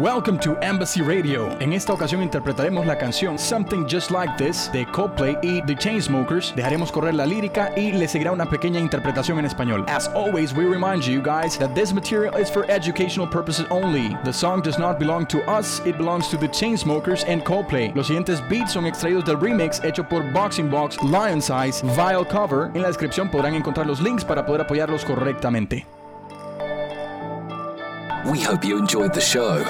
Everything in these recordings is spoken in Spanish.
Welcome to Embassy Radio. En esta ocasión interpretaremos la canción Something Just Like This de Coldplay y The Chainsmokers. Dejaremos correr la lírica y le seguirá una pequeña interpretación en español. As always, we remind you guys that this material is for educational purposes only. The song does not belong to us, it belongs to The Chainsmokers and Coldplay. Los siguientes beats son extraídos del remix hecho por Boxing Box, Lion Size, Vile Cover. En la descripción podrán encontrar los links para poder apoyarlos correctamente. We hope you enjoyed the show.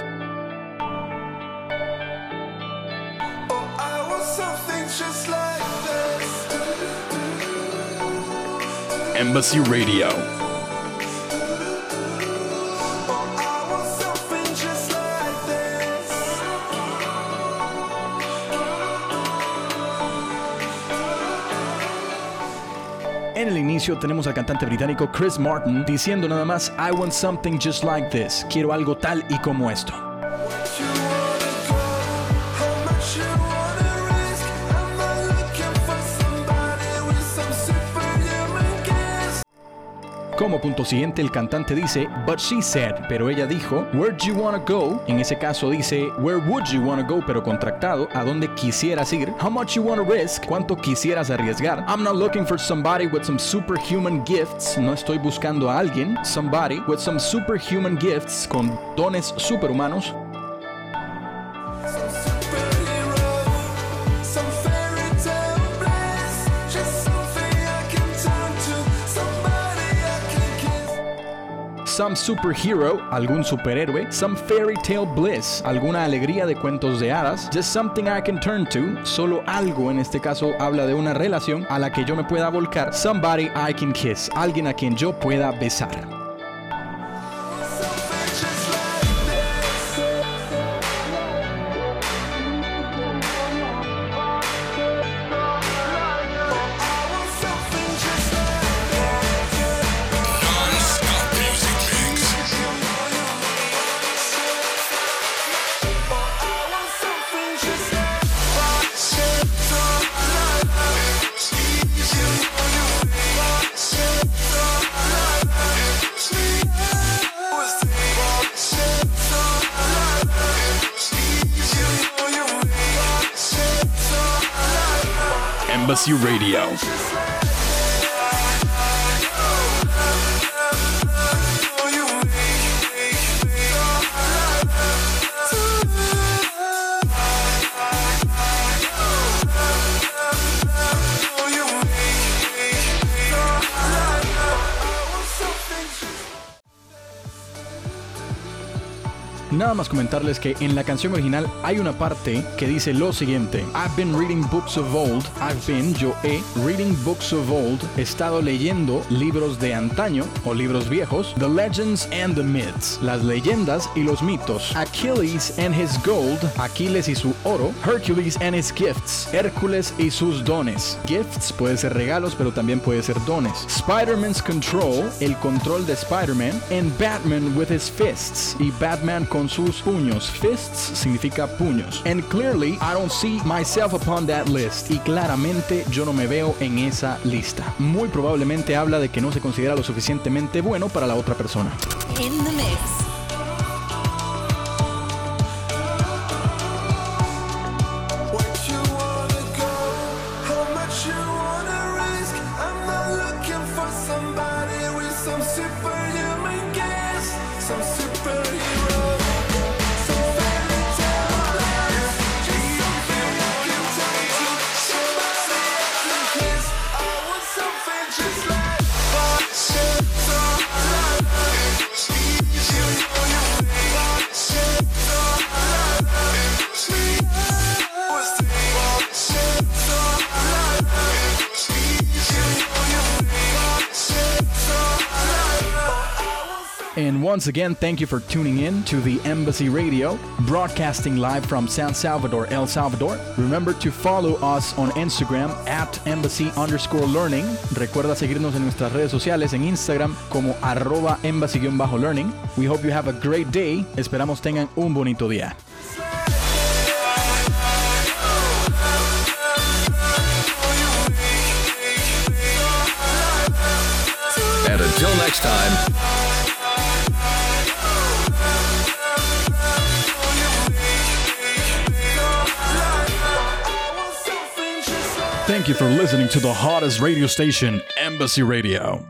Embassy Radio. En el inicio tenemos al cantante británico Chris Martin diciendo nada más I want something just like this. Quiero algo tal y como esto. Como punto siguiente, el cantante dice, but she said, pero ella dijo, where'd you wanna go? En ese caso dice, where would you wanna go? Pero contractado, a dónde quisieras ir? How much you wanna risk? ¿Cuánto quisieras arriesgar? I'm not looking for somebody with some superhuman gifts. No estoy buscando a alguien, somebody with some superhuman gifts, con dones superhumanos. Some superhero, algún superhéroe, some fairy tale bliss, alguna alegría de cuentos de hadas, just something I can turn to, solo algo, en este caso habla de una relación a la que yo me pueda volcar, somebody I can kiss, alguien a quien yo pueda besar. Embassy Radio. Nada más comentarles que en la canción original hay una parte que dice lo siguiente: I've been reading books of old. I've been, yo he, reading books of old. He estado leyendo libros de antaño o libros viejos. The legends and the myths. Las leyendas y los mitos. Achilles and his gold. Aquiles y su oro. Hercules and his gifts. Hércules y sus dones. Gifts puede ser regalos, pero también puede ser dones. Spider-Man's control. El control de Spider-Man. And Batman with his fists. Y Batman con sus puños. Fists significa puños. And clearly I don't see myself upon that list. Y claramente yo no me veo en esa lista. Muy probablemente habla de que no se considera lo suficientemente bueno para la otra persona. And once again, thank you for tuning in to the Embassy Radio, broadcasting live from San Salvador, El Salvador. Remember to follow us on Instagram at embassy underscore learning. Recuerda seguirnos en nuestras redes sociales en Instagram como arroba embassy-learning. We hope you have a great day. Esperamos tengan un bonito día. And until next time. Thank you for listening to the hottest radio station, Embassy Radio.